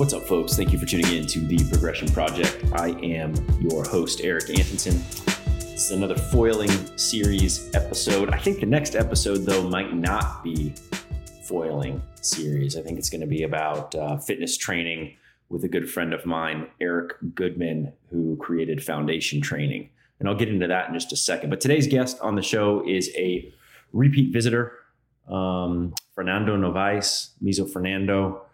What's up, folks? Thank you for tuning in to the Progression Project. I am your host, Eric Antonson. This is another foiling series episode. I think the next episode, though, might not be foiling series. I think it's going to be about uh, fitness training with a good friend of mine, Eric Goodman, who created Foundation Training. And I'll get into that in just a second. But today's guest on the show is a repeat visitor, um, Fernando Novaes, Mizo Fernando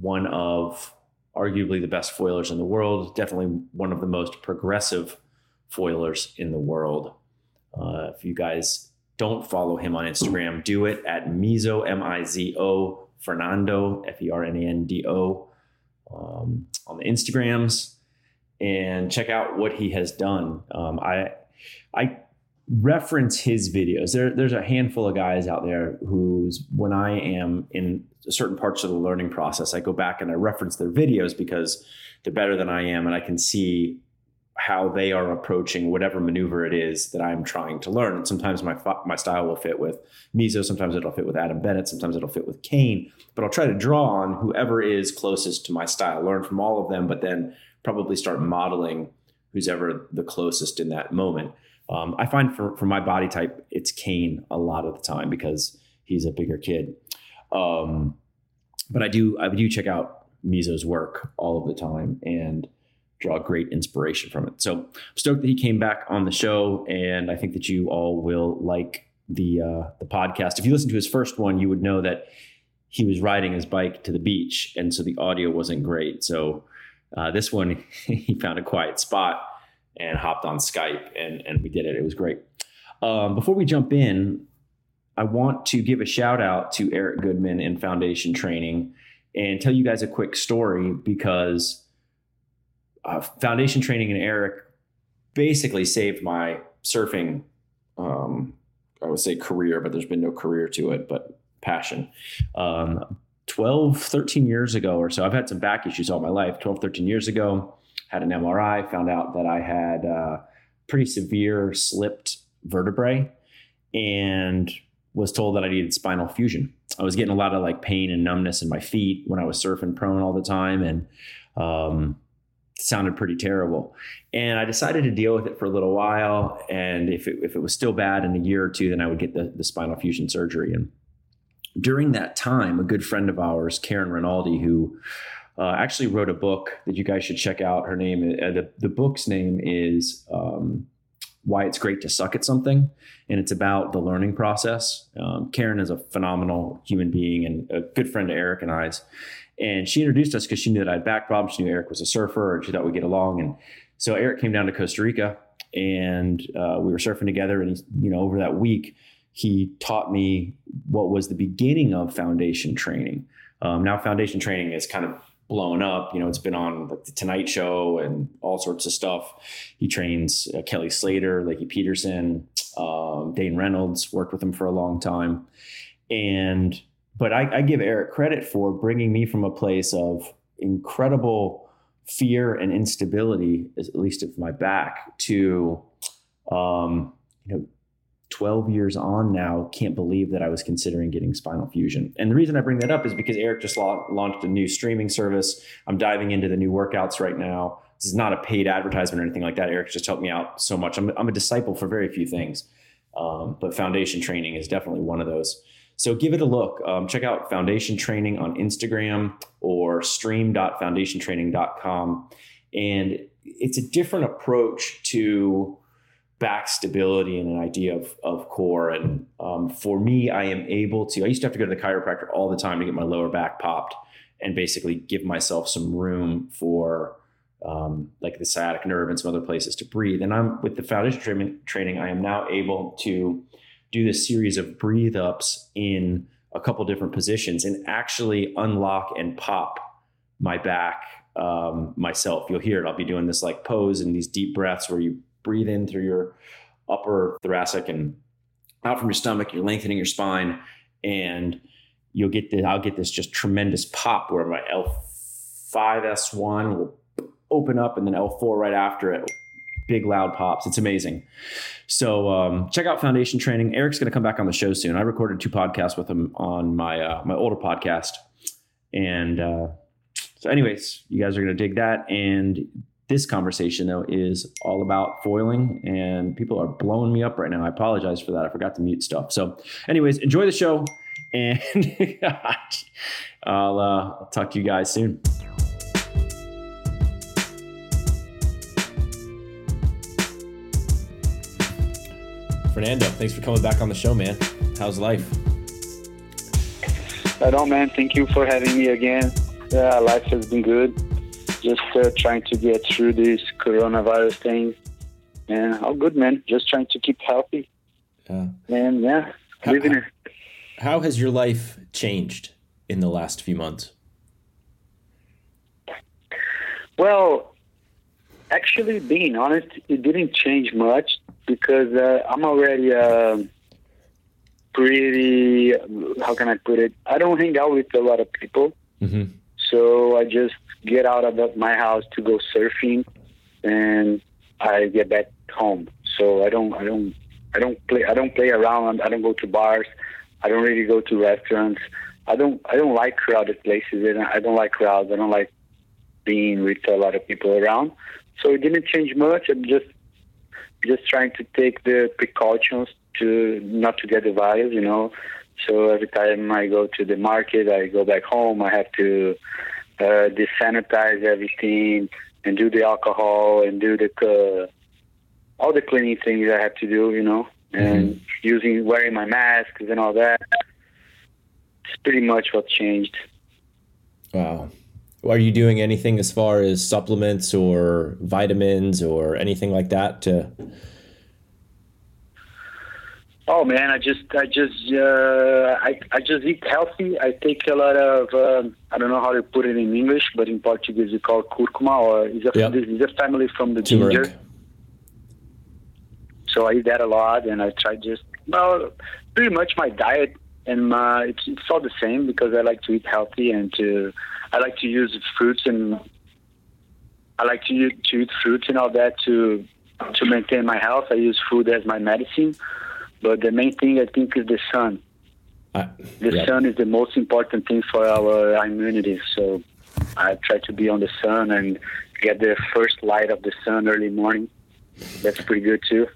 one of arguably the best foilers in the world, definitely one of the most progressive foilers in the world. Uh, if you guys don't follow him on Instagram, do it at Mizo, M I Z O, Fernando, F E R N A N D O, um, on the Instagrams and check out what he has done. Um, I, I reference his videos. There, there's a handful of guys out there who's when I am in certain parts of the learning process, I go back and I reference their videos because they're better than I am, and I can see how they are approaching whatever maneuver it is that I'm trying to learn. And sometimes my my style will fit with Mizo, sometimes it'll fit with Adam Bennett, sometimes it'll fit with Kane. But I'll try to draw on whoever is closest to my style, learn from all of them, but then probably start modeling who's ever the closest in that moment. Um, I find for, for my body type, it's Kane a lot of the time because he's a bigger kid. Um, but I do I do check out Mizo's work all of the time and draw great inspiration from it. So I'm stoked that he came back on the show, and I think that you all will like the uh, the podcast. If you listen to his first one, you would know that he was riding his bike to the beach, and so the audio wasn't great. So uh, this one, he found a quiet spot and hopped on Skype, and and we did it. It was great. Um, before we jump in, I want to give a shout out to Eric Goodman and Foundation Training and tell you guys a quick story because uh, Foundation Training and Eric basically saved my surfing, um, I would say career, but there's been no career to it, but passion. Um, 12, 13 years ago or so, I've had some back issues all my life. 12, 13 years ago, had an MRI, found out that I had uh, pretty severe slipped vertebrae. And was told that I needed spinal fusion. I was getting a lot of like pain and numbness in my feet when I was surfing prone all the time, and um, sounded pretty terrible. And I decided to deal with it for a little while. And if it, if it was still bad in a year or two, then I would get the, the spinal fusion surgery. And during that time, a good friend of ours, Karen Rinaldi, who uh, actually wrote a book that you guys should check out. Her name, uh, the, the book's name is um, why it's great to suck at something. And it's about the learning process. Um, Karen is a phenomenal human being and a good friend to Eric and I's. And she introduced us because she knew that I had back problems. She knew Eric was a surfer and she thought we'd get along. And so Eric came down to Costa Rica and uh, we were surfing together. And you know, over that week, he taught me what was the beginning of foundation training. Um, now, foundation training is kind of blown up. You know, it's been on like the Tonight Show and all sorts of stuff. He trains uh, Kelly Slater, Lakey Peterson, um, Dane Reynolds. Worked with him for a long time, and but I, I give Eric credit for bringing me from a place of incredible fear and instability, at least of my back, to um, you know 12 years on now, can't believe that I was considering getting spinal fusion. And the reason I bring that up is because Eric just la- launched a new streaming service. I'm diving into the new workouts right now. This is not a paid advertisement or anything like that. Eric just helped me out so much. I'm, I'm a disciple for very few things, um, but foundation training is definitely one of those. So give it a look. Um, check out foundation training on Instagram or stream.foundationtraining.com. And it's a different approach to back stability and an idea of, of core. And um, for me, I am able to, I used to have to go to the chiropractor all the time to get my lower back popped and basically give myself some room for um, like the sciatic nerve and some other places to breathe. And I'm with the foundation training, training, I am now able to do this series of breathe ups in a couple different positions and actually unlock and pop my back um, myself. You'll hear it. I'll be doing this like pose and these deep breaths where you breathe in through your upper thoracic and out from your stomach. You're lengthening your spine, and you'll get the. I'll get this just tremendous pop where my L5S1 will open up, and then L4 right after it. Big loud pops. It's amazing. So um, check out Foundation Training. Eric's going to come back on the show soon. I recorded two podcasts with him on my uh, my older podcast, and uh, so, anyways, you guys are going to dig that. And this conversation, though, is all about foiling, and people are blowing me up right now. I apologize for that. I forgot to mute stuff. So, anyways, enjoy the show, and I'll, uh, I'll talk to you guys soon. Fernando, thanks for coming back on the show, man. How's life? I don't, man. Thank you for having me again. Yeah, life has been good. Just uh, trying to get through this coronavirus thing. And all good, man. Just trying to keep healthy. Yeah. And yeah, how, living it. How has your life changed in the last few months? Well, actually, being honest, it didn't change much because uh, I'm already uh, pretty. How can I put it? I don't hang out with a lot of people, mm-hmm. So I just get out of my house to go surfing, and I get back home. So I don't, I don't, I don't play. I don't play around. I don't go to bars. I don't really go to restaurants. I don't. I don't like crowded places, and I don't like crowds. I don't like being with a lot of people around. So it didn't change much. I'm just just trying to take the precautions to not to get the virus, you know. So every time I go to the market, I go back home, I have to uh, desanitize everything and do the alcohol and do the uh, all the cleaning things I have to do, you know, and mm-hmm. using wearing my masks and all that. It's pretty much what changed. Wow. Are you doing anything as far as supplements or vitamins or anything like that to? Oh man, I just I just uh, I I just eat healthy. I take a lot of um, I don't know how to put it in English, but in Portuguese it's called curcuma, or is a yep. is a family from the Turmeric. ginger. So I eat that a lot, and I try just well, pretty much my diet and my it's, it's all the same because I like to eat healthy and to I like to use fruits and I like to eat, to eat fruits and all that to to maintain my health. I use food as my medicine, but the main thing I think is the sun. Uh, the yeah. sun is the most important thing for our immunity. So I try to be on the sun and get the first light of the sun early morning. That's pretty good too.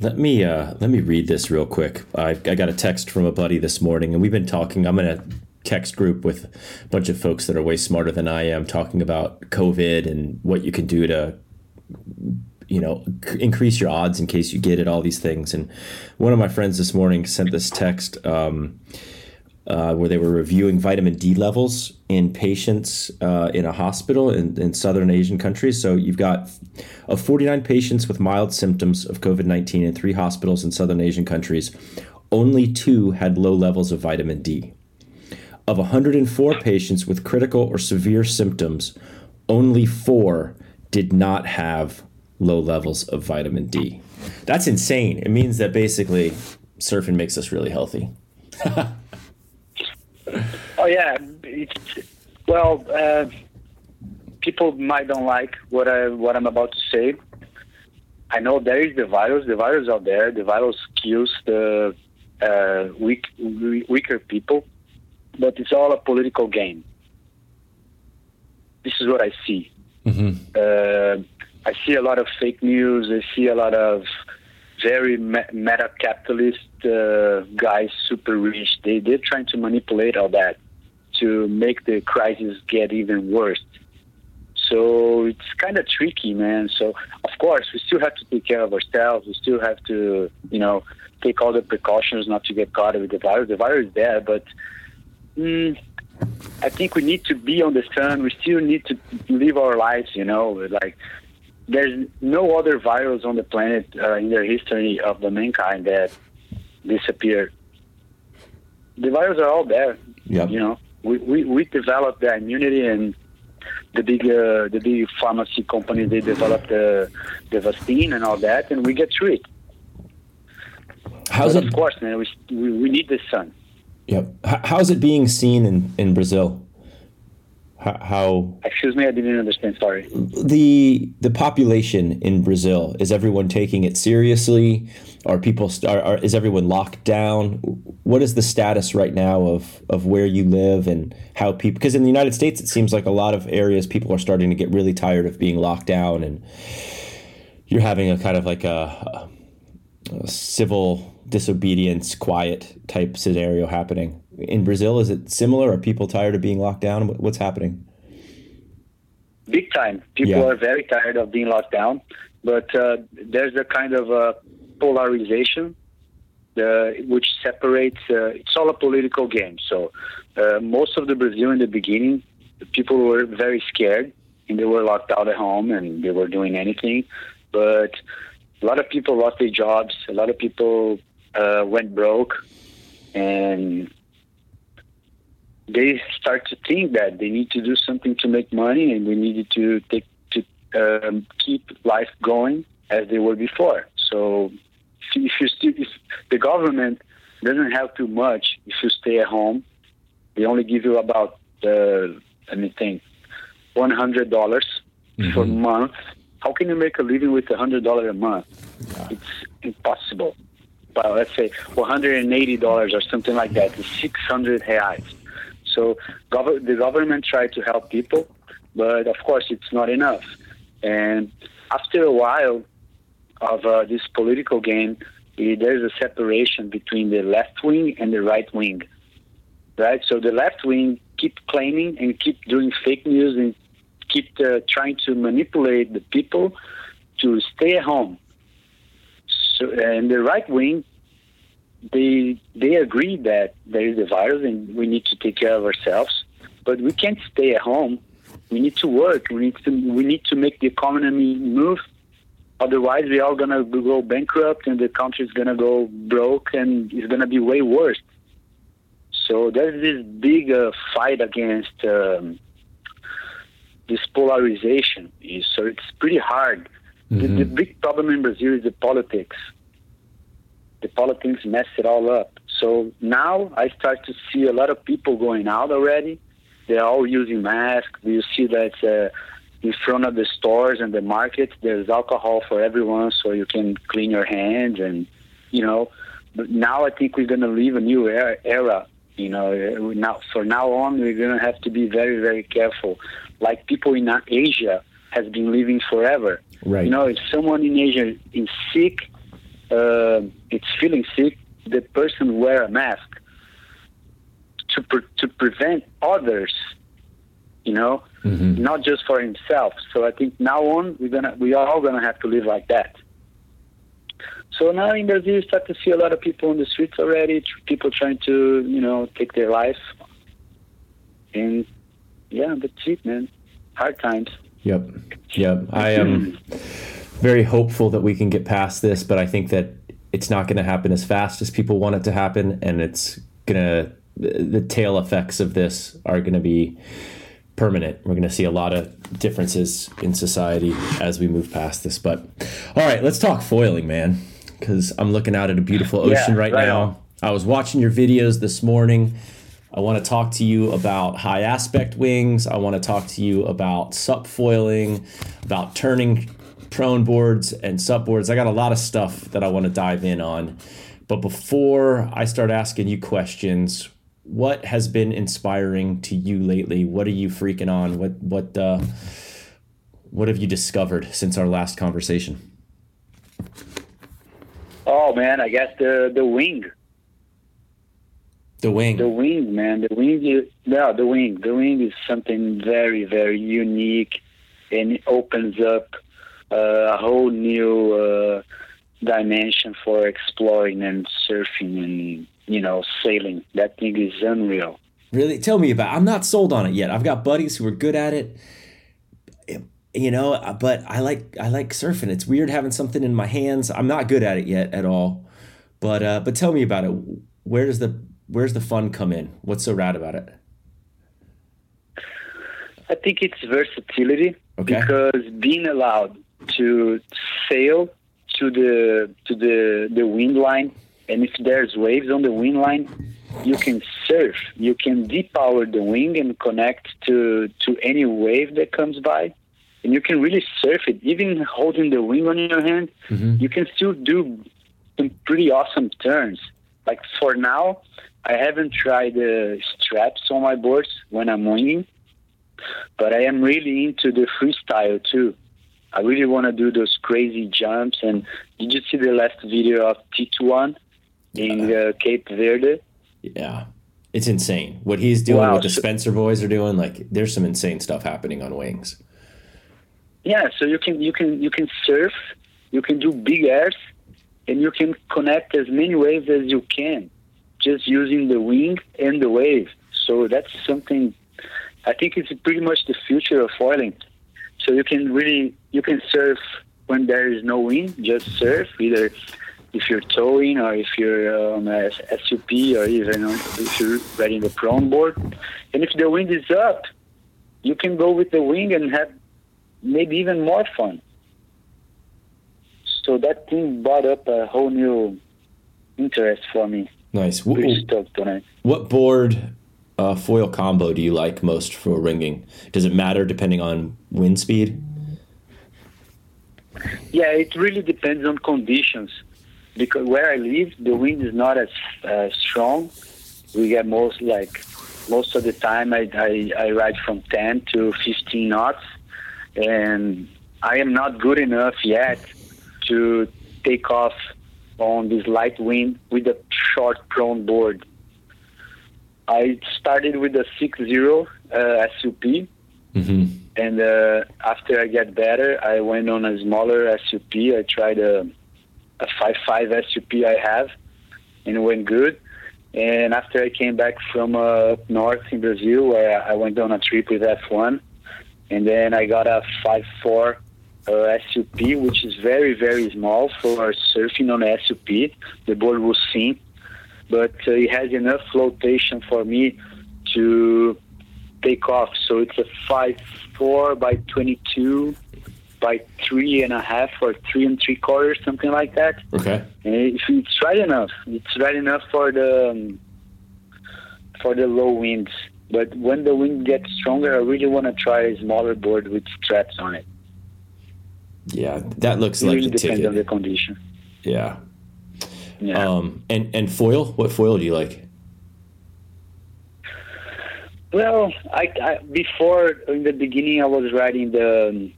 Let me uh, let me read this real quick. I, I got a text from a buddy this morning, and we've been talking. I'm in a text group with a bunch of folks that are way smarter than I am talking about COVID and what you can do to you know increase your odds in case you get it all these things and one of my friends this morning sent this text um, uh, where they were reviewing vitamin D levels in patients uh, in a hospital in, in southern Asian countries. So you've got of 49 patients with mild symptoms of COVID 19 in three hospitals in southern Asian countries, only two had low levels of vitamin D. Of 104 patients with critical or severe symptoms, only four did not have low levels of vitamin D. That's insane. It means that basically surfing makes us really healthy. oh yeah, it's, well, uh, people might don't like what I what I'm about to say. I know there is the virus. The virus out there. The virus kills the uh, weak, weaker people but it's all a political game. This is what I see. Mm-hmm. Uh, I see a lot of fake news. I see a lot of very meta capitalist uh, guys, super rich. They they're trying to manipulate all that to make the crisis get even worse. So it's kind of tricky, man. So of course we still have to take care of ourselves. We still have to, you know, take all the precautions not to get caught with the virus. The virus is there, but Mm, I think we need to be on the sun. We still need to live our lives, you know. Like, there's no other virus on the planet uh, in the history of the mankind that disappeared. The viruses are all there. Yep. You know, we, we, we developed the immunity and the big uh, the big pharmacy companies they developed the the vaccine and all that, and we get through it. How's but it? Of course, man, we, we we need the sun. Yep. How's it being seen in, in Brazil? How, excuse me i didn't understand sorry. The the population in brazil is everyone taking it seriously? Are people are, are, is everyone locked down? What is the status right now of of where you live and how people because in the united states it seems like a lot of areas people are starting to get really tired of being locked down and you're having a kind of like a, a civil disobedience quiet type scenario happening in Brazil? Is it similar? Are people tired of being locked down? What's happening? Big time. People yeah. are very tired of being locked down, but uh, there's a kind of a polarization uh, which separates. Uh, it's all a political game. So uh, most of the Brazil in the beginning, the people were very scared and they were locked out at home and they were doing anything. But a lot of people lost their jobs. A lot of people uh, went broke, and they start to think that they need to do something to make money and they needed to take to um, keep life going as they were before. So if you still, if the government doesn't help too much if you stay at home, they only give you about uh, let me think, one hundred dollars mm-hmm. for a month. How can you make a living with a hundred dollars a month? Yeah. It's impossible. Well, let's say one hundred and eighty dollars or something like that. It's six hundred reais. So gov- the government tried to help people, but of course it's not enough. And after a while of uh, this political game, there's a separation between the left wing and the right wing, right? So the left wing keep claiming and keep doing fake news and keep uh, trying to manipulate the people to stay at home. So, and the right wing they they agree that there is a virus and we need to take care of ourselves, but we can't stay at home. We need to work. We need to we need to make the economy move. Otherwise, we're all gonna go bankrupt and the country is gonna go broke and it's gonna be way worse. So there's this big uh, fight against um, this polarization. Is. So it's pretty hard. Mm-hmm. The, the mm-hmm. big problem in Brazil is the politics the politics messed it all up. So now I start to see a lot of people going out already. They're all using masks. You see that uh, in front of the stores and the markets, there's alcohol for everyone, so you can clean your hands. And you know, but now I think we're going to live a new era. era you know, now for now on, we're going to have to be very, very careful. Like people in Asia has been living forever. Right. You know, if someone in Asia is sick, uh, it's feeling sick, the person wear a mask to pre- to prevent others, you know, mm-hmm. not just for himself. So I think now on we're gonna we are all gonna have to live like that. So now in Brazil, you start to see a lot of people on the streets already. People trying to you know take their life, and yeah, that's it, man. Hard times. Yep, yep. I am. Very hopeful that we can get past this, but I think that it's not going to happen as fast as people want it to happen, and it's gonna the tail effects of this are going to be permanent. We're going to see a lot of differences in society as we move past this. But all right, let's talk foiling, man, because I'm looking out at a beautiful ocean yeah, right, right, now. On. I was watching your videos this morning. I want to talk to you about high aspect wings. I want to talk to you about sup foiling, about turning prone boards and sup boards. I got a lot of stuff that I want to dive in on. But before I start asking you questions, what has been inspiring to you lately? What are you freaking on? What what uh, what have you discovered since our last conversation? Oh man, I guess the the wing. The wing. The wing, man. The wing is yeah, the wing. The wing is something very, very unique and it opens up a whole new uh, dimension for exploring and surfing and you know sailing. That thing is unreal. Really, tell me about. It. I'm not sold on it yet. I've got buddies who are good at it. You know, but I like I like surfing. It's weird having something in my hands. I'm not good at it yet at all. But uh, but tell me about it. Where does the where's the fun come in? What's so rad about it? I think it's versatility okay. because being allowed to sail to the to the the wind line and if there's waves on the wind line, you can surf. You can depower the wing and connect to to any wave that comes by, and you can really surf it. Even holding the wing on your hand, mm-hmm. you can still do some pretty awesome turns. Like for now, I haven't tried the straps on my boards when I'm winging, but I am really into the freestyle too. I really want to do those crazy jumps. And did you see the last video of Titouan in uh, Cape Verde? Yeah, it's insane what he's doing. Wow. What the Spencer boys are doing. Like, there's some insane stuff happening on wings. Yeah, so you can you can you can surf, you can do big airs, and you can connect as many waves as you can, just using the wing and the wave. So that's something. I think it's pretty much the future of foiling. So you can really you can surf when there is no wind, just surf either if you're towing or if you're on a SUP or even um, if you're riding the prone board. And if the wind is up, you can go with the wing and have maybe even more fun. So that thing brought up a whole new interest for me. Nice. Pretty stoked on it. What board uh, foil combo do you like most for winging? Does it matter depending on wind speed? Yeah, it really depends on conditions. Because where I live, the wind is not as uh, strong. We get most like most of the time I, I, I ride from 10 to 15 knots, and I am not good enough yet to take off on this light wind with a short prone board. I started with a 6.0 uh, SUP, mm-hmm. and uh, after I get better, I went on a smaller SUP. I tried a, a 5.5 SUP I have, and it went good. And after I came back from uh, up north in Brazil, where I went on a trip with F1, and then I got a 5.4 uh, SUP, which is very, very small for surfing on SUP. The board will sink but uh, it has enough flotation for me to take off. So it's a five four by twenty two by three and a half or three and three quarters, something like that. Okay. And it's right enough, it's right enough for the um, for the low winds. But when the wind gets stronger, I really want to try a smaller board with straps on it. Yeah, that looks it like really depends ticket. on the condition. Yeah, yeah. Um, and and foil, what foil do you like? Well, I, I before in the beginning I was riding the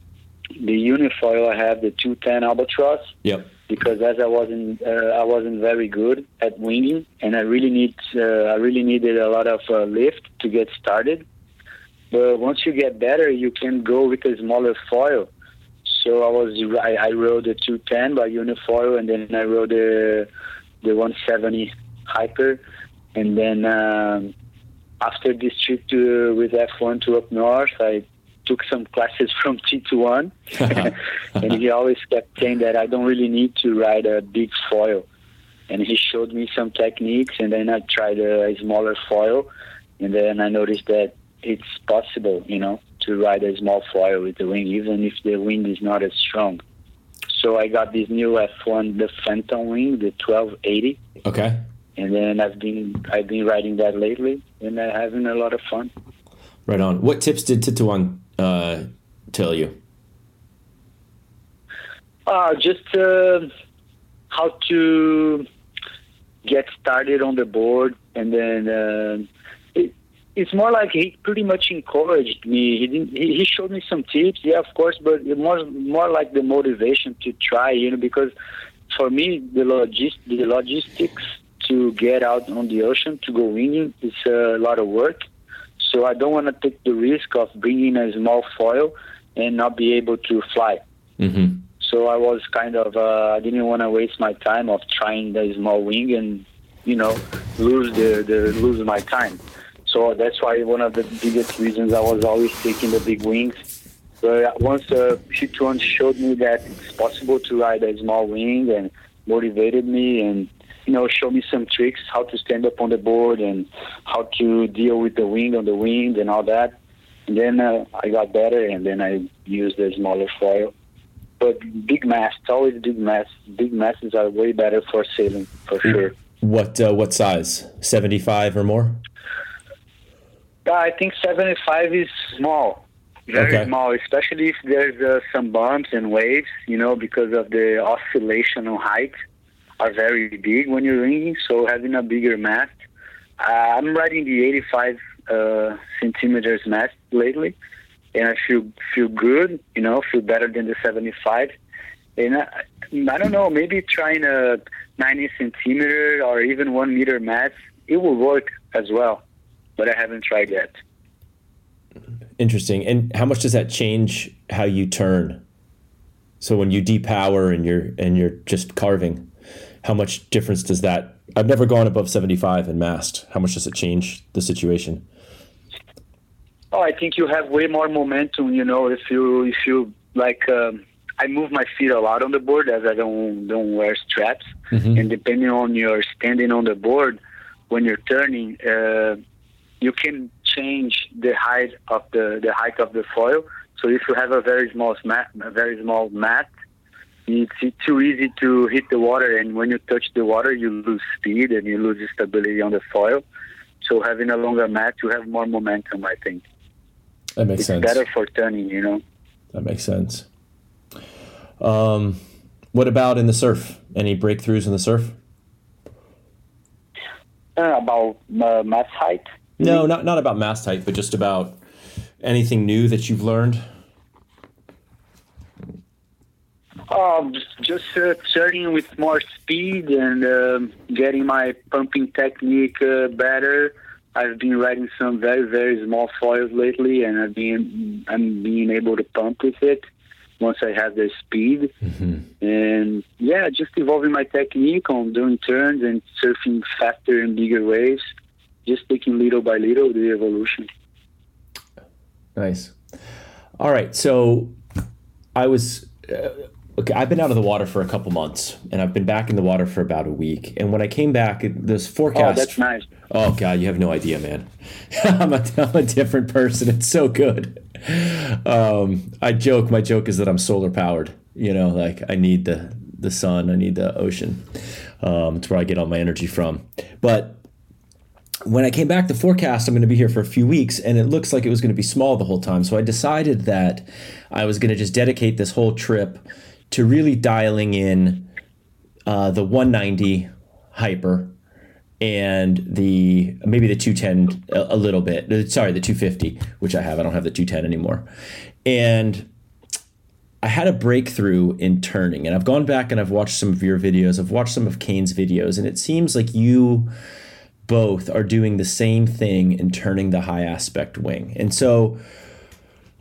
the unifoil. I have the 210 albatross. Yep. Because as I wasn't uh, I wasn't very good at winging, and I really need uh, I really needed a lot of uh, lift to get started. But once you get better, you can go with a smaller foil. So I was I, I rode the 210 by unifoil, and then I rode the the 170 hyper, and then um, after this trip to with F1 to up north, I took some classes from Titouan, and he always kept saying that I don't really need to ride a big foil. And he showed me some techniques, and then I tried a, a smaller foil, and then I noticed that it's possible, you know, to ride a small foil with the wing, even if the wind is not as strong. So I got this new F1, the Phantom wing, the 1280. Okay. And then I've been I've been riding that lately, and I'm having a lot of fun. Right on. What tips did Titouan uh, tell you? Uh, just uh, how to get started on the board, and then uh, it's more like he pretty much encouraged me. He didn't. He, he showed me some tips, yeah, of course, but more more like the motivation to try, you know, because for me the logis the logistics to get out on the ocean to go winging is a lot of work. So I don't want to take the risk of bringing a small foil and not be able to fly. Mm-hmm. So I was kind of uh, I didn't want to waste my time of trying the small wing and you know lose the, the lose my time. So that's why one of the biggest reasons I was always taking the big wings. But once uh, Titouan showed me that it's possible to ride a small wing and motivated me and you know show me some tricks how to stand up on the board and how to deal with the wind on the wind and all that. And then uh, I got better and then I used a smaller foil. But big masts, always big masts. Big masts are way better for sailing for sure. What uh, what size? Seventy five or more? I think seventy five is small, very okay. small, especially if there's uh, some bumps and waves. You know, because of the oscillation on height are very big when you're winging. So having a bigger mast. Uh, I'm riding the 85 uh, centimeters mast lately, and I feel feel good. You know, feel better than the 75. And I, I don't know, maybe trying a 90 centimeter or even one meter mast, it will work as well. But I haven't tried yet. Interesting. And how much does that change how you turn? So when you depower and you're and you're just carving, how much difference does that? I've never gone above 75 in mast. How much does it change the situation? Oh, I think you have way more momentum. You know, if you if you like um, I move my feet a lot on the board as I don't don't wear straps, mm-hmm. and depending on your standing on the board, when you're turning, uh, you can change the height of the the height of the foil. So if you have a very small mat, a very small mat, it's, too easy to hit the water, and when you touch the water, you lose speed and you lose stability on the foil. So having a longer mat, you have more momentum. I think that makes it's sense. Better for turning, you know. That makes sense. Um, what about in the surf? Any breakthroughs in the surf? Uh, about uh, mast height? No, not not about mast height, but just about anything new that you've learned. Um, just uh, starting with more speed and uh, getting my pumping technique uh, better. I've been riding some very very small foils lately, and I've been I'm being able to pump with it once I have the speed. Mm-hmm. And yeah, just evolving my technique on doing turns and surfing faster and bigger waves, just taking little by little the evolution. Nice. All right. So I was. Uh, okay, I've been out of the water for a couple months, and I've been back in the water for about a week. And when I came back, this forecast. Oh, that's nice. Oh God, you have no idea, man. I'm, a, I'm a different person. It's so good. Um, I joke. My joke is that I'm solar powered. You know, like I need the the sun. I need the ocean. Um, it's where I get all my energy from. But when I came back, the forecast, I'm going to be here for a few weeks, and it looks like it was going to be small the whole time. So I decided that I was going to just dedicate this whole trip to really dialing in uh, the 190 hyper and the maybe the 210 a, a, little bit. Uh, sorry, the 250, which I have. I don't have the 210 anymore. And I had a breakthrough in turning, and I've gone back and I've watched some of your videos. I've watched some of Kane's videos, and it seems like you both are doing the same thing in turning the high aspect wing. And so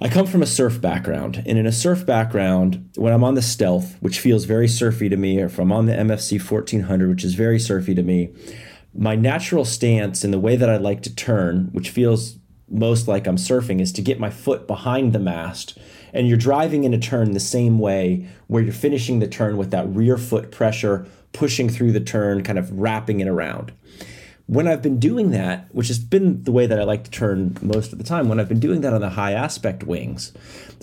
I come from a surf background, and in a surf background, when I'm on the Stealth, which feels very surfy to me, or if I'm on the MFC 1400, which is very surfy to me, my natural stance and the way that I like to turn, which feels most like I'm surfing, is to get my foot behind the mast. And you're driving in a turn the same way, where you're finishing the turn with that rear foot pressure, pushing through the turn, kind of wrapping it around when I've been doing that, which has been the way that I like to turn most of the time, when I've been doing that on the high aspect wings,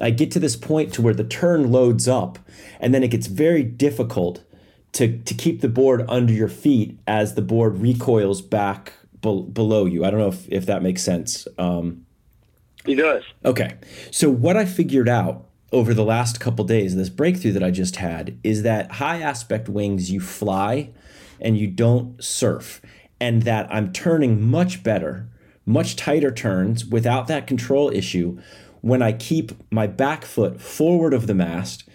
I get to this point to where the turn loads up and then it gets very difficult to, to keep the board under your feet as the board recoils back be- below you. I don't know if, if that makes sense. Um, it does. Okay. So what I figured out over the last couple days, this breakthrough that I just had, is that high aspect wings, you fly and you don't surf and that I'm turning much better, much tighter turns without that control issue when I keep my back foot forward of the mast.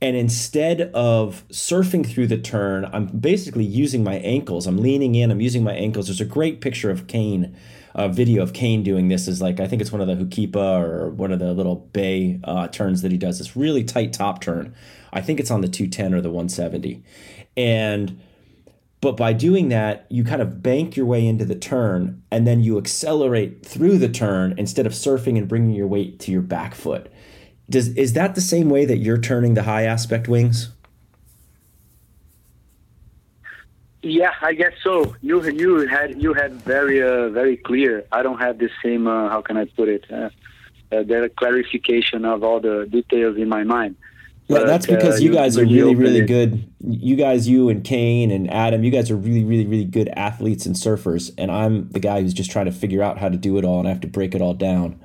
And instead of surfing through the turn, I'm basically using my ankles. I'm leaning in, I'm using my ankles. There's a great picture of Kane, a video of Kane doing this. Is like, I think it's one of the Hookipa or one of the little bay uh, turns that he does. This really tight top turn. I think it's on the 210 or the 170. And but by doing that, you kind of bank your way into the turn and then you accelerate through the turn instead of surfing and bringing your weight to your back foot. Does is that the same way that you're turning the high aspect wings? Yeah, I guess so. You you had you had very uh, very clear. I don't have the same. Uh, how can I put it? Uh, uh, the clarification of all the details in my mind. Well, that's because uh, you guys are really, really good. You guys, you and Kane and Adam, you guys are really, really, really good athletes and surfers. And I'm the guy who's just trying to figure out how to do it all and I have to break it all down.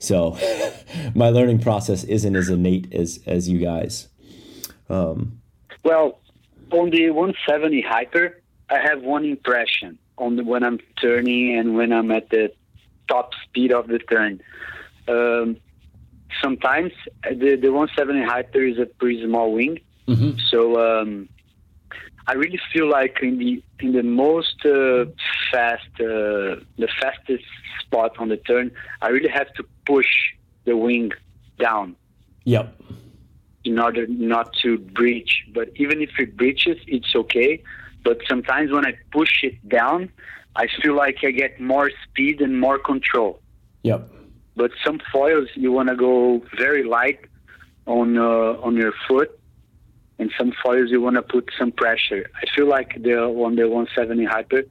So my learning process isn't as innate as, as you guys. Um, well, on the 170 hyper, I have one impression on the, when I'm turning and when I'm at the top speed of the turn. Um, sometimes the, the 170 hyper is a pretty small wing. Mm-hmm. So um, I really feel like in the in the most uh, fast, uh, the fastest spot on the turn, I really have to push the wing down. Yep. In order not to breach, but even if it breaches, it's okay. But sometimes when I push it down, I feel like I get more speed and more control. Yep. But some foils you want to go very light on uh, on your foot, and some foils you want to put some pressure. I feel like the on the 170 hyper,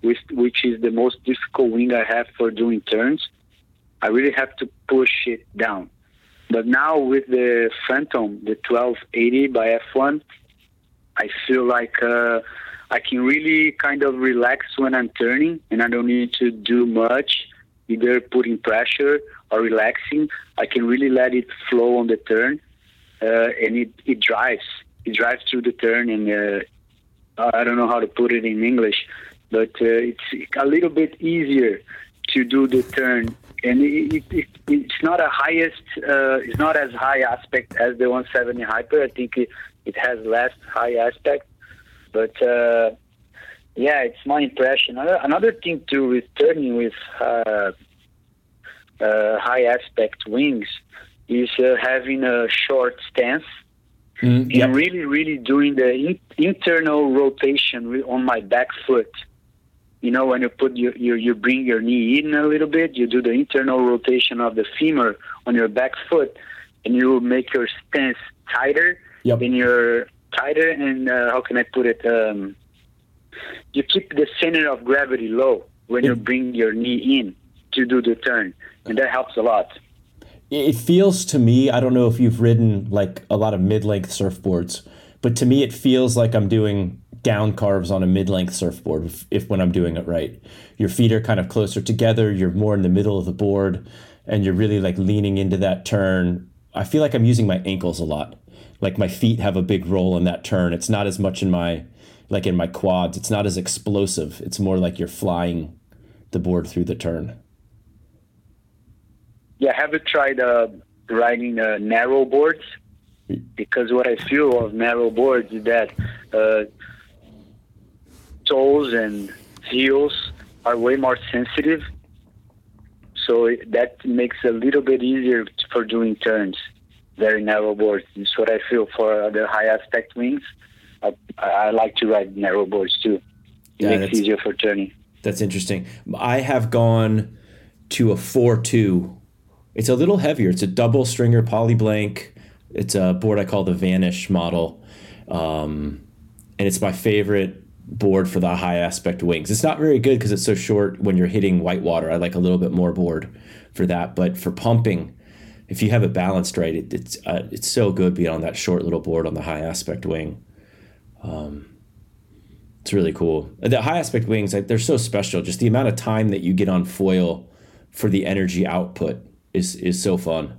which which is the most difficult wing I have for doing turns, I really have to push it down. But now with the Phantom, the 1280 by F1, I feel like uh, I can really kind of relax when I'm turning, and I don't need to do much either putting pressure or relaxing, I can really let it flow on the turn, uh, and it, it drives. It drives through the turn, and uh, I don't know how to put it in English, but uh, it's a little bit easier to do the turn, and it, it, it's not a highest, uh, it's not as high aspect as the 170 Hyper. I think it, it has less high aspect, but uh, yeah, it's my impression. Another thing too with turning with uh, uh, high aspect wings is uh, having a short stance mm, yep. and really, really doing the in- internal rotation on my back foot. You know, when you put your, your, you bring your knee in a little bit, you do the internal rotation of the femur on your back foot, and you make your stance tighter. Yep. And you're tighter, and uh, how can I put it? Um, you keep the center of gravity low when you bring your knee in to do the turn, and that helps a lot. It feels to me, I don't know if you've ridden like a lot of mid-length surfboards, but to me it feels like I'm doing down carves on a mid-length surfboard if, if when I'm doing it right. Your feet are kind of closer together, you're more in the middle of the board, and you're really like leaning into that turn. I feel like I'm using my ankles a lot. Like my feet have a big role in that turn. It's not as much in my like in my quads, it's not as explosive. It's more like you're flying the board through the turn. Yeah, I have you tried uh, riding uh, narrow boards? Because what I feel of narrow boards is that uh, toes and heels are way more sensitive, so that makes it a little bit easier for doing turns. Very narrow boards. That's what I feel for the high aspect wings. I, I like to ride narrow boards too. It yeah, makes it easier for turning. That's interesting. I have gone to a 4 2. It's a little heavier. It's a double stringer poly blank. It's a board I call the Vanish model. Um, and it's my favorite board for the high aspect wings. It's not very good because it's so short when you're hitting whitewater. I like a little bit more board for that. But for pumping, if you have it balanced right, it, it's uh, it's so good being on that short little board on the high aspect wing. Um, it's really cool. The high aspect wings, like, they're so special. Just the amount of time that you get on foil for the energy output is is so fun.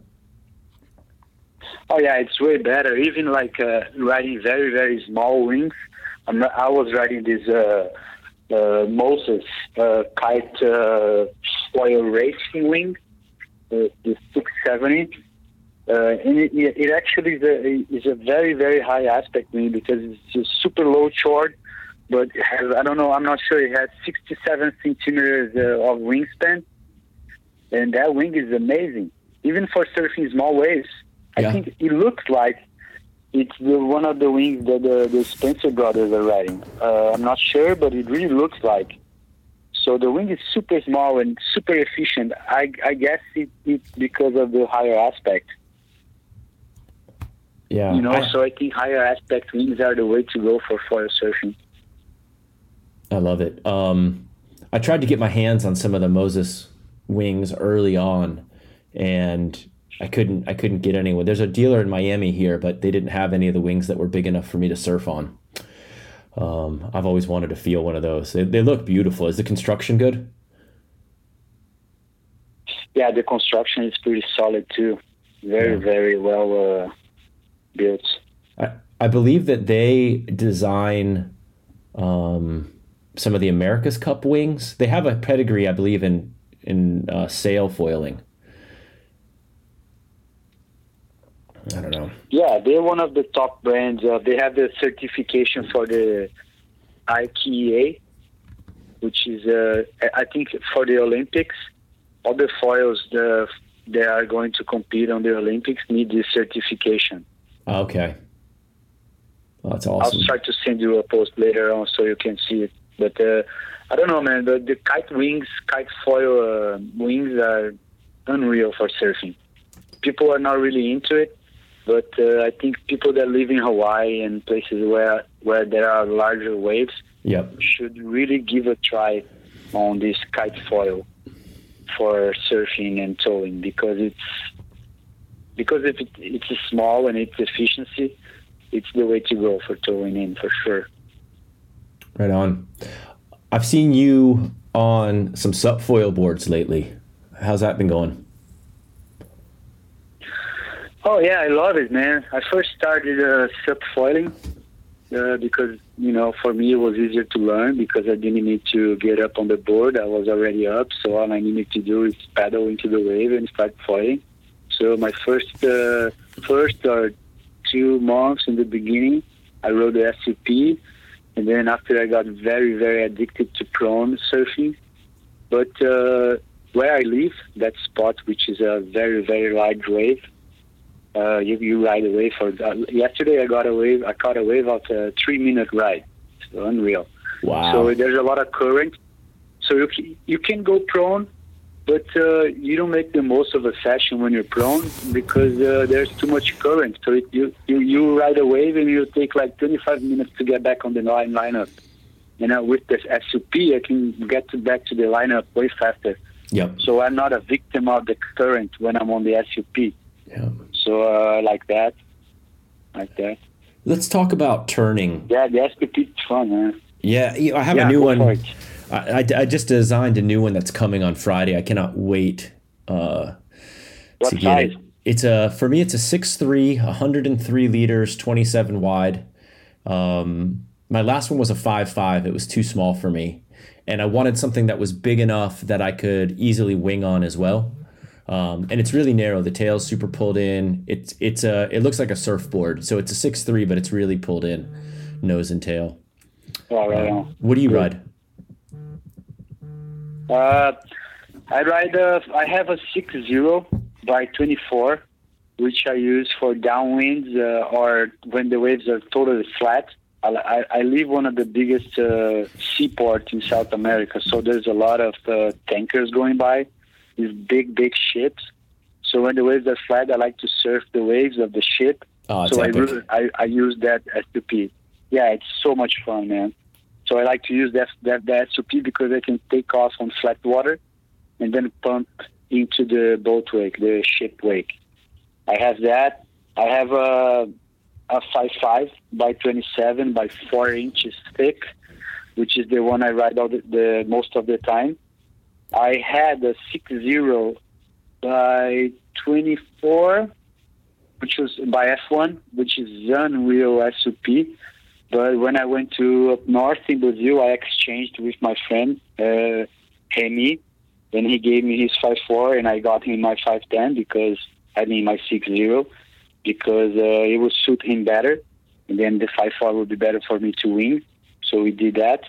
Oh yeah, it's way better. Even like uh, riding very very small wings. I'm I was riding this uh, uh, Moses uh, kite uh, foil racing wing, the, the 670 uh, and it, it actually is a, is a very, very high aspect wing because it's just super low chord, but has, I don't know, I'm not sure, it has 67 centimeters uh, of wingspan. And that wing is amazing, even for surfing small waves. Yeah. I think it looks like it's the, one of the wings that the, the Spencer brothers are riding. Uh, I'm not sure, but it really looks like. So the wing is super small and super efficient. I, I guess it, it's because of the higher aspect. Yeah. You know, I, so I think higher aspect wings are the way to go for foil surfing. I love it. Um, I tried to get my hands on some of the Moses wings early on, and I couldn't I couldn't get anyone. There's a dealer in Miami here, but they didn't have any of the wings that were big enough for me to surf on. Um, I've always wanted to feel one of those. They, they look beautiful. Is the construction good? Yeah, the construction is pretty solid too. Very yeah. very well uh, built. I, I believe that they design um, some of the America's Cup wings. They have a pedigree, I believe, in in uh, sail foiling. I don't know. Yeah, they're one of the top brands. Uh, they have the certification for the IKA, which is, uh, I think, for the Olympics. All the foils the, they are going to compete on the Olympics need this certification. Okay. Well, that's awesome. I'll try to send you a post later on so you can see it. But uh, I don't know, man. The, the kite wings, kite foil uh, wings are unreal for surfing. People are not really into it, but uh, I think people that live in Hawaii and places where where there are larger waves yep. should really give a try on this kite foil for surfing and towing because it's because if it, it's small and it's efficiency, it's the way to go for towing in for sure. Right on. I've seen you on some SUP foil boards lately. How's that been going? Oh yeah, I love it, man. I first started uh, SUP foiling uh, because you know for me it was easier to learn because I didn't need to get up on the board. I was already up, so all I needed to do is paddle into the wave and start foiling. So my first uh, first or two months in the beginning, I rode the SUP, and then after I got very very addicted to prone surfing. But uh, where I live, that spot which is a very very large wave uh, you, you ride a wave for uh, yesterday I got a wave I caught a wave of a three minute ride. So unreal. Wow. So there's a lot of current. So you, you can go prone but uh, you don't make the most of a session when you're prone because uh, there's too much current so it, you, you you ride a wave and you take like 25 minutes to get back on the line lineup you know with this SUP I can get to back to the lineup way faster yep so I'm not a victim of the current when I'm on the SUP yeah so uh, like that, like that. Let's talk about turning. Yeah, the SUP is fun, man. Yeah, I have yeah, a new one. I, I, I, just designed a new one that's coming on Friday. I cannot wait uh, what to size? get it. It's a for me. It's a 6'3", 103 liters, twenty seven wide. Um, my last one was a five five. It was too small for me, and I wanted something that was big enough that I could easily wing on as well. Um, and it's really narrow. The tail's super pulled in. It's it's a it looks like a surfboard. So it's a six three, but it's really pulled in, nose and tail. Oh, right uh, what do you ride? Uh, I ride. A, I have a six zero by twenty four, which I use for downwinds uh, or when the waves are totally flat. I, I, live one of the biggest uh, seaports in South America, so there's a lot of uh, tankers going by these big, big ships. So when the waves are flat, I like to surf the waves of the ship. Oh, so I, really, I, I use that SUP. Yeah, it's so much fun, man. So I like to use that that, that SUP because I can take off on flat water and then pump into the boat wake, the ship wake. I have that. I have a a five five by twenty seven by four inches thick, which is the one I ride all the, the most of the time. I had a 6-0 by 24, which was by F1, which is unreal SUP. But when I went to up north in Brazil, I exchanged with my friend uh, Remy, and he gave me his 5.4, and I got him my 5.10 because I mean my 6.0 because uh, it would suit him better, and then the 5.4 would be better for me to win. So we did that.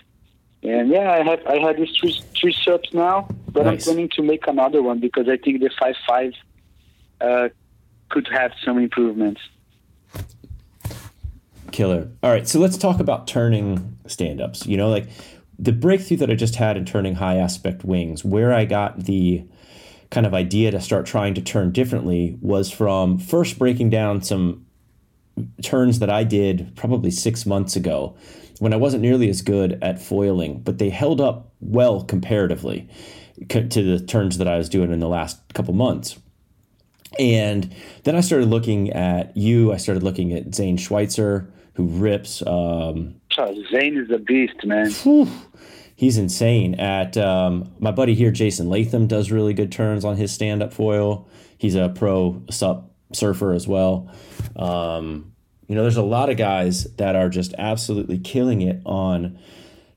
And yeah, I have I had these three three SUPs now, but nice. I'm planning to make another one because I think the five five uh, could have some improvements. Killer. All right, so let's talk about turning stand ups. You know, like the breakthrough that I just had in turning high aspect wings, where I got the kind of idea to start trying to turn differently was from first breaking down some turns that I did probably six months ago when I wasn't nearly as good at foiling, but they held up well comparatively to the turns that I was doing in the last couple months. And then I started looking at you. I started looking at Zane Schweitzer, who rips. Um, Zane is a beast, man. Whew, he's insane. At um, my buddy here, Jason Latham, does really good turns on his stand-up foil. He's a pro sup surfer as well. Um, you know, there's a lot of guys that are just absolutely killing it on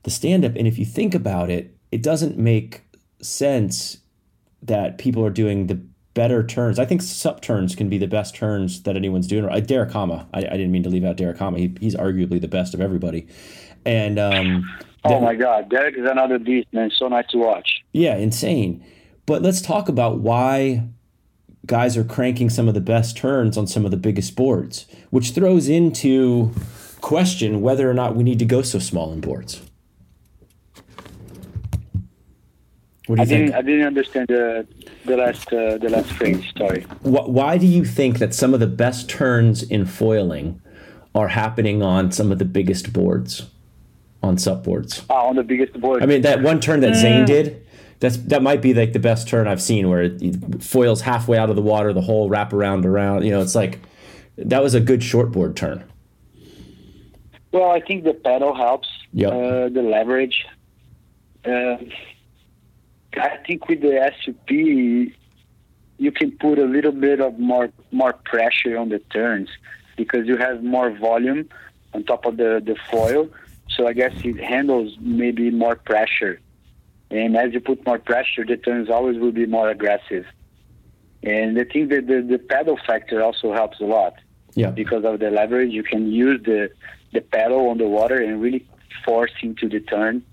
the stand-up. And if you think about it, it doesn't make sense that people are doing the better turns. I think sup turns can be the best turns that anyone's doing. Uh, Derek Hama. I, I didn't mean to leave out Derek Hama. He, he's arguably the best of everybody. And um, oh my God, Derek is another beast, man. So nice to watch. Yeah, insane. But let's talk about why guys are cranking some of the best turns on some of the biggest boards, which throws into question whether or not we need to go so small in boards. What do you I think? Didn't, I didn't understand the the last uh, the last phrase. Sorry. Why do you think that some of the best turns in foiling are happening on some of the biggest boards, on sup boards? Ah, on the biggest board. I mean, that one turn that Zane did. That's that might be like the best turn I've seen, where it foils halfway out of the water, the whole wrap around around. You know, it's like that was a good shortboard turn. Well, I think the pedal helps. Yeah. Uh, the leverage. Uh, I think with the SUP, you can put a little bit of more more pressure on the turns because you have more volume on top of the, the foil. So I guess it handles maybe more pressure. And as you put more pressure, the turns always will be more aggressive. And I think that the, the pedal factor also helps a lot. Yeah. Because of the leverage, you can use the, the pedal on the water and really force into the turn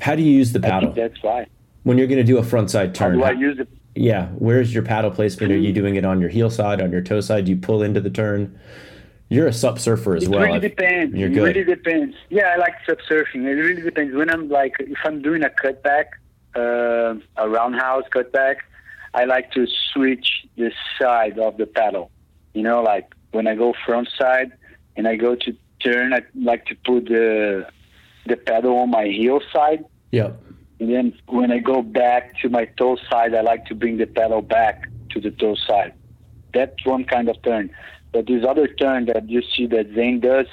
how do you use the paddle? that's why. When you're going to do a front side turn. How do I use it? Yeah. Where's your paddle placement? Are you doing it on your heel side, on your toe side? Do you pull into the turn? You're a sup surfer as it well. It really depends. You're good. It really depends. Yeah, I like sup surfing. It really depends. When I'm like, if I'm doing a cutback, uh, a roundhouse cutback, I like to switch the side of the paddle. You know, like when I go front side and I go to turn, I like to put the the pedal on my heel side. Yeah. And then when I go back to my toe side, I like to bring the pedal back to the toe side. That's one kind of turn. But this other turn that you see that Zane does,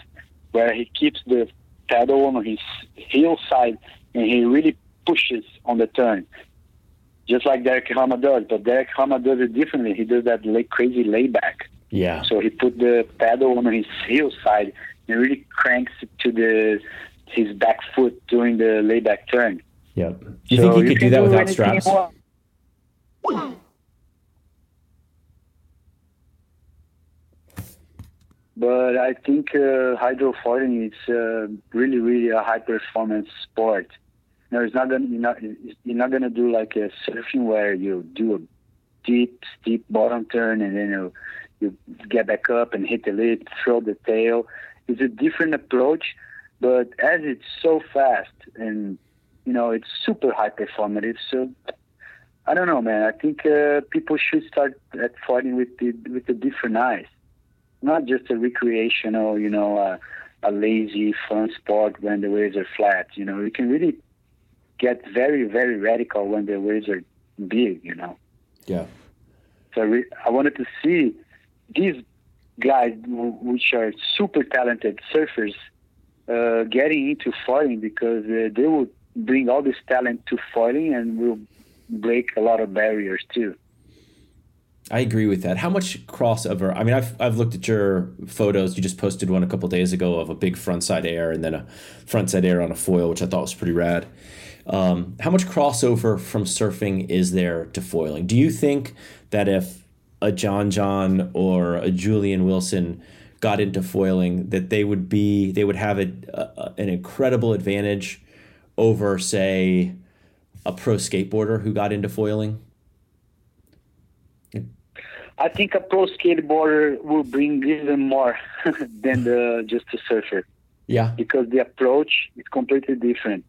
where he keeps the pedal on his heel side and he really pushes on the turn, just like Derek Hama does. But Derek Hama does it differently. He does that lay, crazy layback. Yeah. So he put the pedal on his heel side and really cranks it to the his back foot during the layback turn. Yep. Do you so think he could do that do without straps? But I think uh, hydrofoiling is uh, really, really a high performance sport. No, it's not gonna, you're not, you're not gonna do like a surfing where you do a deep, steep bottom turn and then you, you get back up and hit the lip, throw the tail. It's a different approach but as it's so fast and you know it's super high performative, so I don't know, man. I think uh, people should start at fighting with the with the different eyes, not just a recreational, you know, uh, a lazy fun sport when the waves are flat. You know, you can really get very very radical when the waves are big. You know. Yeah. So I, re- I wanted to see these guys, which are super talented surfers, uh, getting into foiling because uh, they will bring all this talent to foiling and will break a lot of barriers too. I agree with that. How much crossover? I mean, I've I've looked at your photos. You just posted one a couple days ago of a big frontside air and then a frontside air on a foil, which I thought was pretty rad. Um, how much crossover from surfing is there to foiling? Do you think that if a John John or a Julian Wilson got into foiling that they would be they would have a, a, an incredible advantage over say a pro skateboarder who got into foiling I think a pro skateboarder will bring even more than the just a surfer. Yeah. Because the approach is completely different.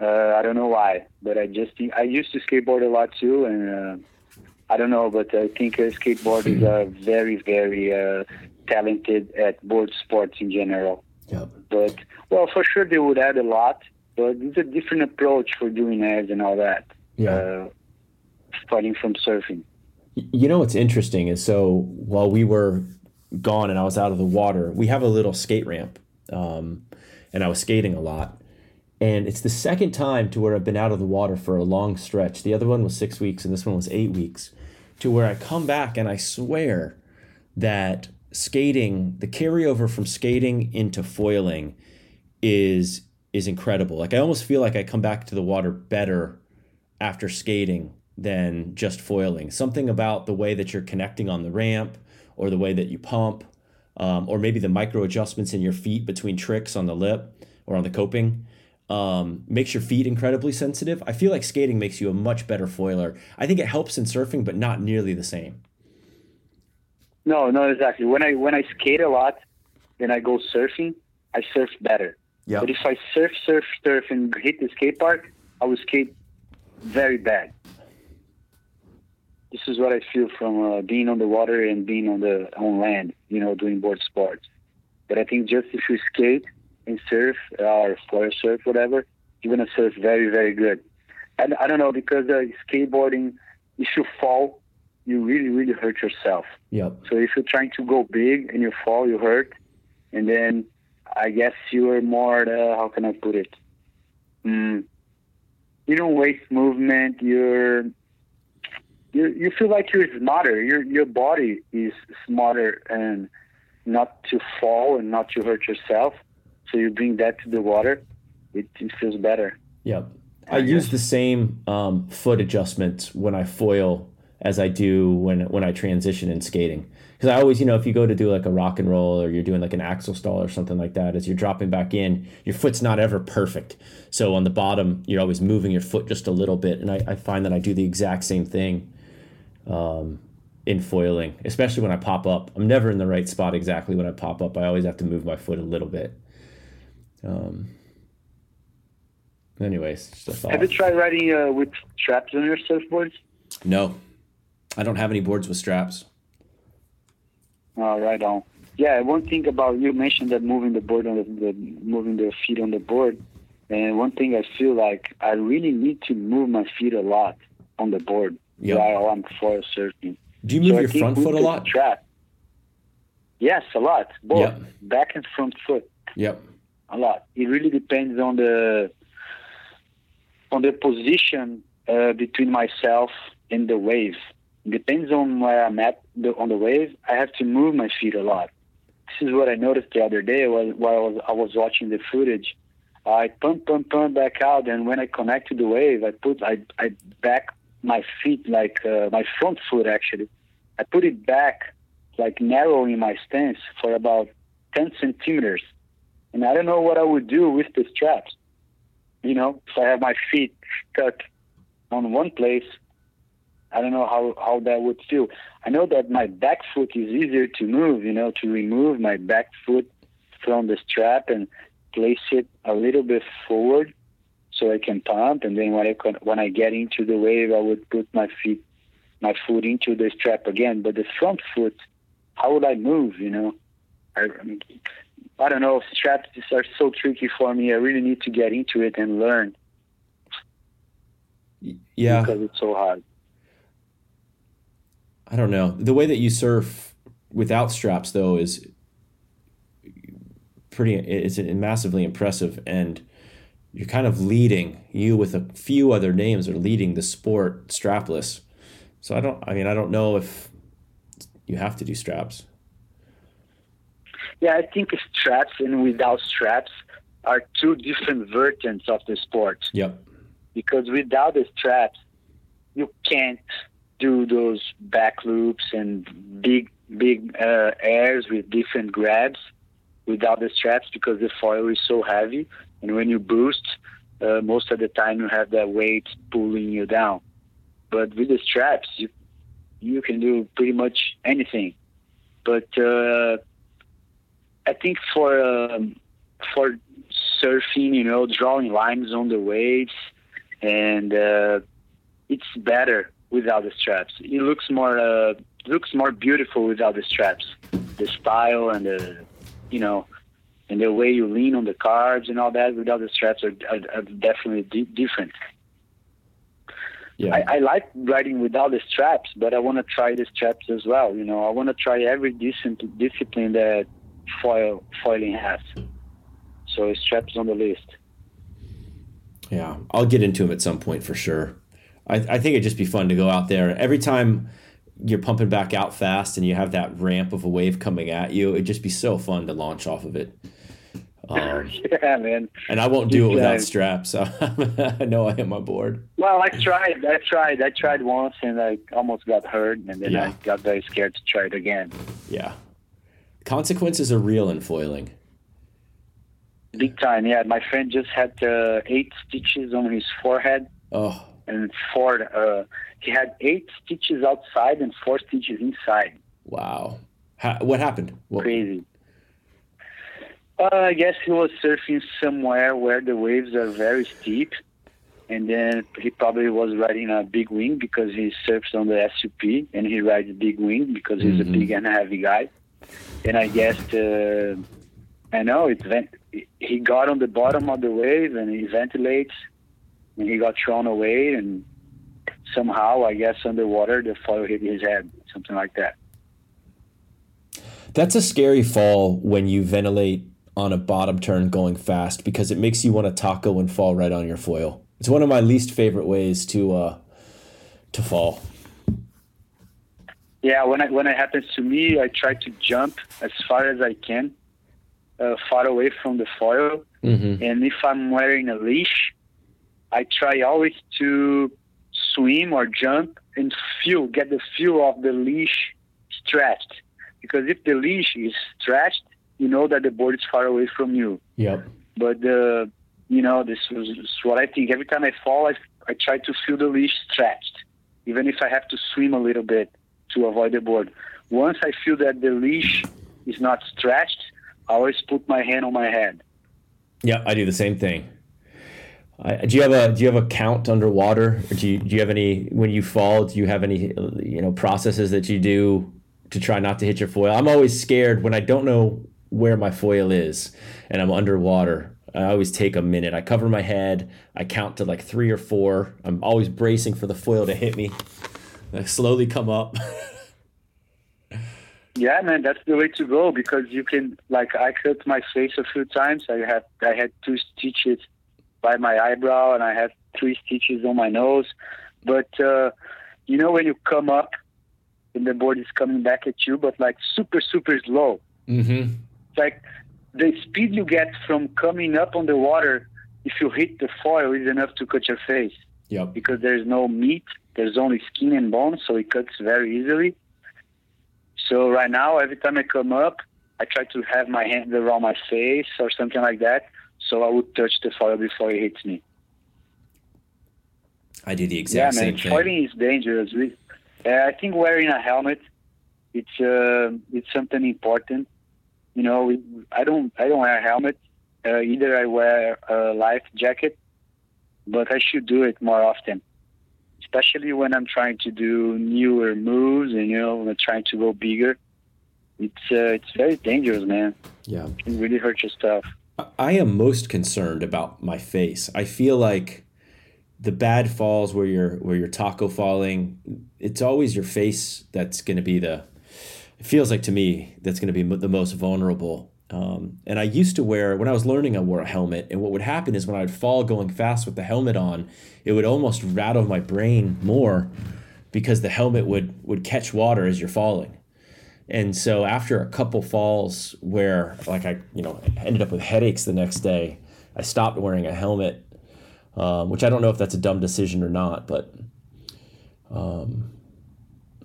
Uh, I don't know why, but I just think I used to skateboard a lot too, and uh, I don't know, but I think uh, skateboarders are very, very uh, talented at board sports in general. Yep. But well, for sure they would add a lot, but it's a different approach for doing ads and all that. Yeah. Uh, starting from surfing. You know what's interesting is so while we were gone and I was out of the water, we have a little skate ramp, um, and I was skating a lot. And it's the second time to where I've been out of the water for a long stretch. The other one was six weeks, and this one was eight weeks. To where I come back and I swear that skating, the carryover from skating into foiling, is is incredible. Like I almost feel like I come back to the water better after skating than just foiling. Something about the way that you're connecting on the ramp or the way that you pump, um, or maybe the micro adjustments in your feet between tricks on the lip or on the coping. Um, makes your feet incredibly sensitive. I feel like skating makes you a much better foiler. I think it helps in surfing, but not nearly the same. No, not exactly. When I when I skate a lot, then I go surfing. I surf better. Yep. But if I surf, surf, surf, and hit the skate park, I will skate very bad. This is what I feel from uh, being on the water and being on the on land. You know, doing board sports. But I think just if you skate and surf or floor surf, whatever, you're gonna surf very, very good. And I don't know because uh, skateboarding, if you fall, you really, really hurt yourself. Yep. So if you're trying to go big and you fall, you hurt, and then I guess you are more, uh, how can I put it? Mm, you don't waste movement. You're, you you feel like you're smarter. Your your body is smarter and not to fall and not to hurt yourself. So you bring that to the water, it, it feels better. Yep. I, I use the same um, foot adjustments when I foil as I do when when I transition in skating. Because I always, you know, if you go to do like a rock and roll or you're doing like an axle stall or something like that, as you're dropping back in, your foot's not ever perfect. So on the bottom, you're always moving your foot just a little bit. And I, I find that I do the exact same thing um, in foiling, especially when I pop up. I'm never in the right spot exactly when I pop up. I always have to move my foot a little bit. Um, anyways, just a thought. Have you tried riding uh, with straps on your surfboards? No, I don't have any boards with straps. Oh, right on. Yeah, one thing about you mentioned that moving the board on the, the moving the feet on the board, and one thing I feel like I really need to move my feet a lot on the board yep. while I'm foil surfing. Do you move so your front foot a lot? Trap. Yes, a lot. Both yep. back and front foot. Yep. A lot. It really depends on the on the position uh, between myself and the wave depends on where I'm at on the wave. I have to move my feet a lot. This is what I noticed the other day while, I, was, I was watching the footage. I pump, pump, pump back out, and when I connect to the wave, I put I, I back my feet like uh, my front foot actually. I put it back like narrowing my stance for about 10 centimeters. And I don't know what I would do with the straps. You know, if I have my feet stuck on one place, I don't know how, how that would feel. I know that my back foot is easier to move, you know, to remove my back foot from the strap and place it a little bit forward so I can pump. And then when I, when I get into the wave, I would put my feet, my foot into the strap again. But the front foot, how would I move, you know? I, I don't know. Straps are so tricky for me. I really need to get into it and learn. Yeah. Because it's so hard. I don't know. The way that you surf without straps though is pretty it's massively impressive and you're kind of leading you with a few other names are leading the sport strapless. So I don't I mean I don't know if you have to do straps. Yeah, I think straps and without straps are two different versions of the sport. Yep. Because without the straps, you can't do those back loops and big big uh, airs with different grabs without the straps because the foil is so heavy. And when you boost uh, most of the time you have that weight pulling you down. But with the straps you you can do pretty much anything. But uh, I think for um, for surfing you know drawing lines on the waves and uh, it's better without the straps. It looks more uh, looks more beautiful without the straps. The style and the you know and the way you lean on the carbs and all that without the straps are, are, are definitely di- different. Yeah. I, I like riding without the straps, but I want to try the straps as well. You know, I want to try every discipline discipline that foil foiling has. So straps on the list. Yeah, I'll get into them at some point for sure. I, I think it'd just be fun to go out there every time you're pumping back out fast and you have that ramp of a wave coming at you. It'd just be so fun to launch off of it. Um, yeah, man. And I won't do it without straps. So I know I hit my board. Well, I tried. I tried. I tried once and I almost got hurt, and then yeah. I got very scared to try it again. Yeah. Consequences are real in foiling. Big time, yeah. My friend just had uh, eight stitches on his forehead. Oh. And four, uh, he had eight stitches outside and four stitches inside. Wow. How, what happened? What? Crazy. Uh, I guess he was surfing somewhere where the waves are very steep, and then he probably was riding a big wing because he surfs on the SUP, and he rides a big wing because he's mm-hmm. a big and heavy guy. And I guess uh, I know it. He got on the bottom of the wave and he ventilates, and he got thrown away, and somehow I guess underwater the foil hit his head, something like that. That's a scary fall when you ventilate on a bottom turn going fast because it makes you want to taco and fall right on your foil. It's one of my least favorite ways to uh, to fall. Yeah, when it, when it happens to me, I try to jump as far as I can, uh, far away from the foil. Mm-hmm. And if I'm wearing a leash, I try always to swim or jump and feel, get the feel of the leash stretched. Because if the leash is stretched, you know that the board is far away from you. Yep. But uh, you know, this was what I think. Every time I fall, I, I try to feel the leash stretched, even if I have to swim a little bit to avoid the board. Once I feel that the leash is not stretched, I always put my hand on my head. Yeah, I do the same thing. I, do you have a do you have a count underwater? Or do you do you have any when you fall? Do you have any you know processes that you do to try not to hit your foil? I'm always scared when I don't know where my foil is and I'm underwater. I always take a minute. I cover my head. I count to like three or four. I'm always bracing for the foil to hit me. I slowly come up. yeah, man, that's the way to go because you can like I cut my face a few times. I had I had two stitches by my eyebrow and I have three stitches on my nose. But uh, you know when you come up and the board is coming back at you, but like super super slow. Mm-hmm like the speed you get from coming up on the water if you hit the foil is enough to cut your face. Yep. Because there's no meat, there's only skin and bone, so it cuts very easily. So right now, every time I come up, I try to have my hand around my face or something like that, so I would touch the foil before it hits me. I do the exact yeah, same man, thing. Foiling is dangerous. We, uh, I think wearing a helmet, it's uh, it's something important you know, I don't I don't wear a helmet. Uh, either I wear a life jacket, but I should do it more often, especially when I'm trying to do newer moves and you know, I'm trying to go bigger. It's uh, it's very dangerous, man. Yeah, it can really hurt your stuff. I am most concerned about my face. I feel like the bad falls where you're where you're taco falling, it's always your face that's going to be the it feels like to me that's going to be the most vulnerable. Um, and I used to wear when I was learning, I wore a helmet, and what would happen is when I would fall going fast with the helmet on, it would almost rattle my brain more because the helmet would would catch water as you're falling. And so after a couple falls where like I you know ended up with headaches the next day, I stopped wearing a helmet, um, which I don't know if that's a dumb decision or not, but um,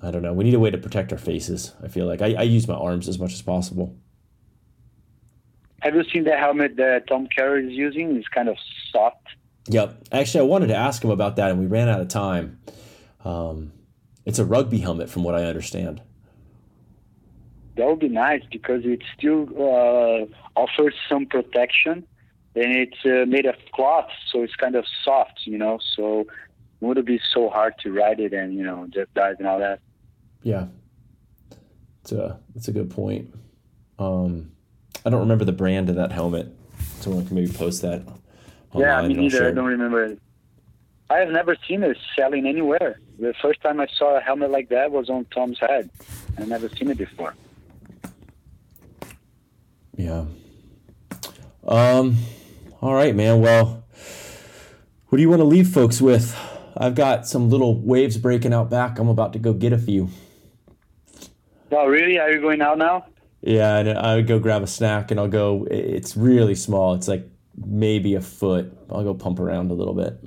I don't know. We need a way to protect our faces. I feel like I, I use my arms as much as possible. Have you seen the helmet that Tom Carroll is using? It's kind of soft. Yep. Actually, I wanted to ask him about that, and we ran out of time. Um, it's a rugby helmet, from what I understand. That would be nice because it still uh, offers some protection, and it's uh, made of cloth, so it's kind of soft, you know. So it wouldn't be so hard to ride it and you know just dive and all that. Yeah, it's a it's a good point. Um, I don't remember the brand of that helmet. Someone can maybe post that. Yeah, me neither. I don't remember. it I have never seen it selling anywhere. The first time I saw a helmet like that was on Tom's head. I've never seen it before. Yeah. Um. All right, man. Well, what do you want to leave folks with? I've got some little waves breaking out back. I'm about to go get a few. Oh, really? Are you going out now? Yeah, and I would go grab a snack and I'll go. It's really small. It's like maybe a foot. I'll go pump around a little bit.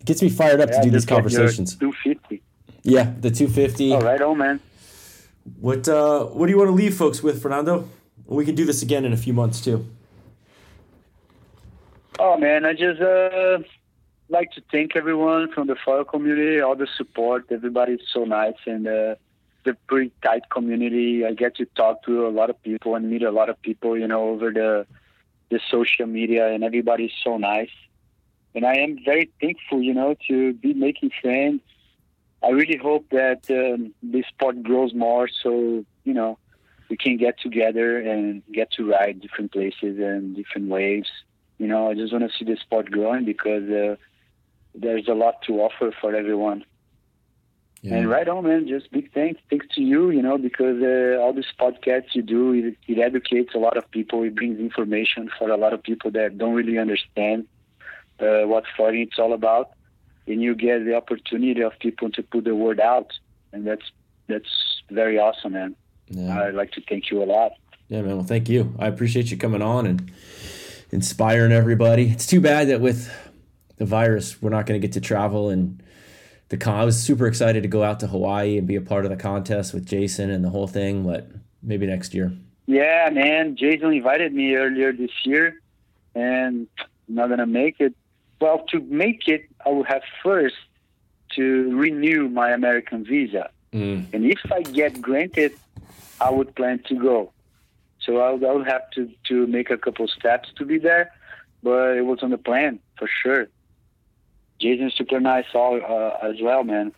It gets me fired up Yeah, to do these just get your conversations. 250. Yeah, the 250. All right, oh man. What uh, What do you want to leave folks with, Fernando? We can do this again in a few months too. Oh man, I just uh, like to thank everyone from the foil community, all the support. Everybody's so nice and uh, the pretty tight community. I get to talk to a lot of people and meet a lot of people, you know, over the the social media, and everybody's so nice. And I am very thankful, you know, to be making friends. I really hope that um, this sport grows more, so you know, we can get together and get to ride different places and different waves you know, I just want to see the sport growing because uh, there's a lot to offer for everyone. Yeah. And right on, man. Just big thanks, thanks to you, you know, because uh, all these podcasts you do, it, it educates a lot of people. It brings information for a lot of people that don't really understand uh, what foiling it's all about, and you get the opportunity of people to put the word out, and that's that's very awesome, man. Yeah. I'd like to thank you a lot. Yeah, man. Well, thank you. I appreciate you coming on and inspiring everybody. It's too bad that with the virus, we're not going to get to travel and the con. I was super excited to go out to Hawaii and be a part of the contest with Jason and the whole thing, but maybe next year. Yeah, man. Jason invited me earlier this year, and I'm not gonna make it. Well, to make it, I will have first to renew my American visa, Mm. and if I get granted, I would plan to go. So I'll, I'll have to to make a couple steps to be there, but it was on the plan for sure. Jason's super nice all uh, as well, man.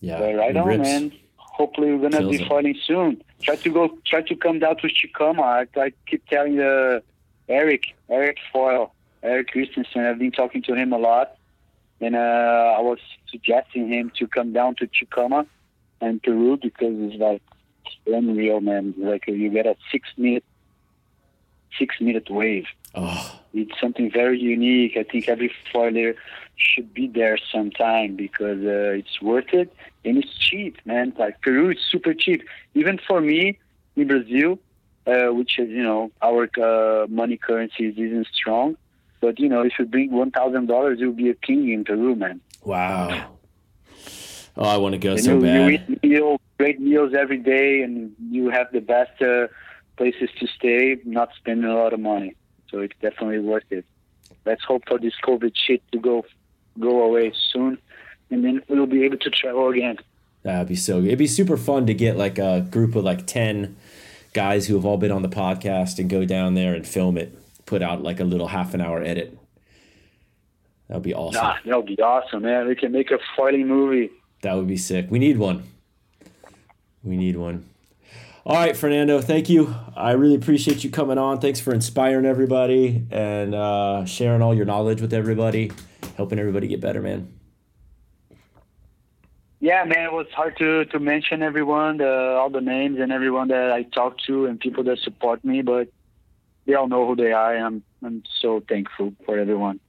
Yeah. But right on, rips. man. Hopefully, we're gonna Kills be it. fighting soon. Try to go. Try to come down to Chicama. I, I keep telling uh, Eric, Eric Foyle, Eric Christensen. I've been talking to him a lot, and uh, I was suggesting him to come down to Chicama and Peru because it's like unreal, man. Like you get a six minute, six minute wave Oh, it's something very unique. I think every foiler should be there sometime because uh, it's worth it and it's cheap, man. Like Peru is super cheap, even for me in Brazil, uh, which is you know our uh, money currency isn't strong. But you know, if you bring one thousand dollars, you'll be a king in Peru, man. wow. Oh, I want to go And so you, bad. you eat meal, great meals every day, and you have the best uh, places to stay, not spending a lot of money. So it's definitely worth it. Let's hope for this COVID shit to go go away soon, and then we'll be able to travel again. That'd be so. It'd be super fun to get like a group of like 10 guys who have all been on the podcast and go down there and film it, put out like a little half an hour edit. That would be awesome. Ah, that would be awesome, man. We can make a foiling movie. That would be sick. We need one. We need one. All right, Fernando, thank you. I really appreciate you coming on. Thanks for inspiring everybody and uh, sharing all your knowledge with everybody, helping everybody get better, man. Yeah, man, it was hard to, to mention everyone, the, all the names and everyone that I talk to and people that support me, but they all know who they are, and I'm, I'm so thankful for everyone.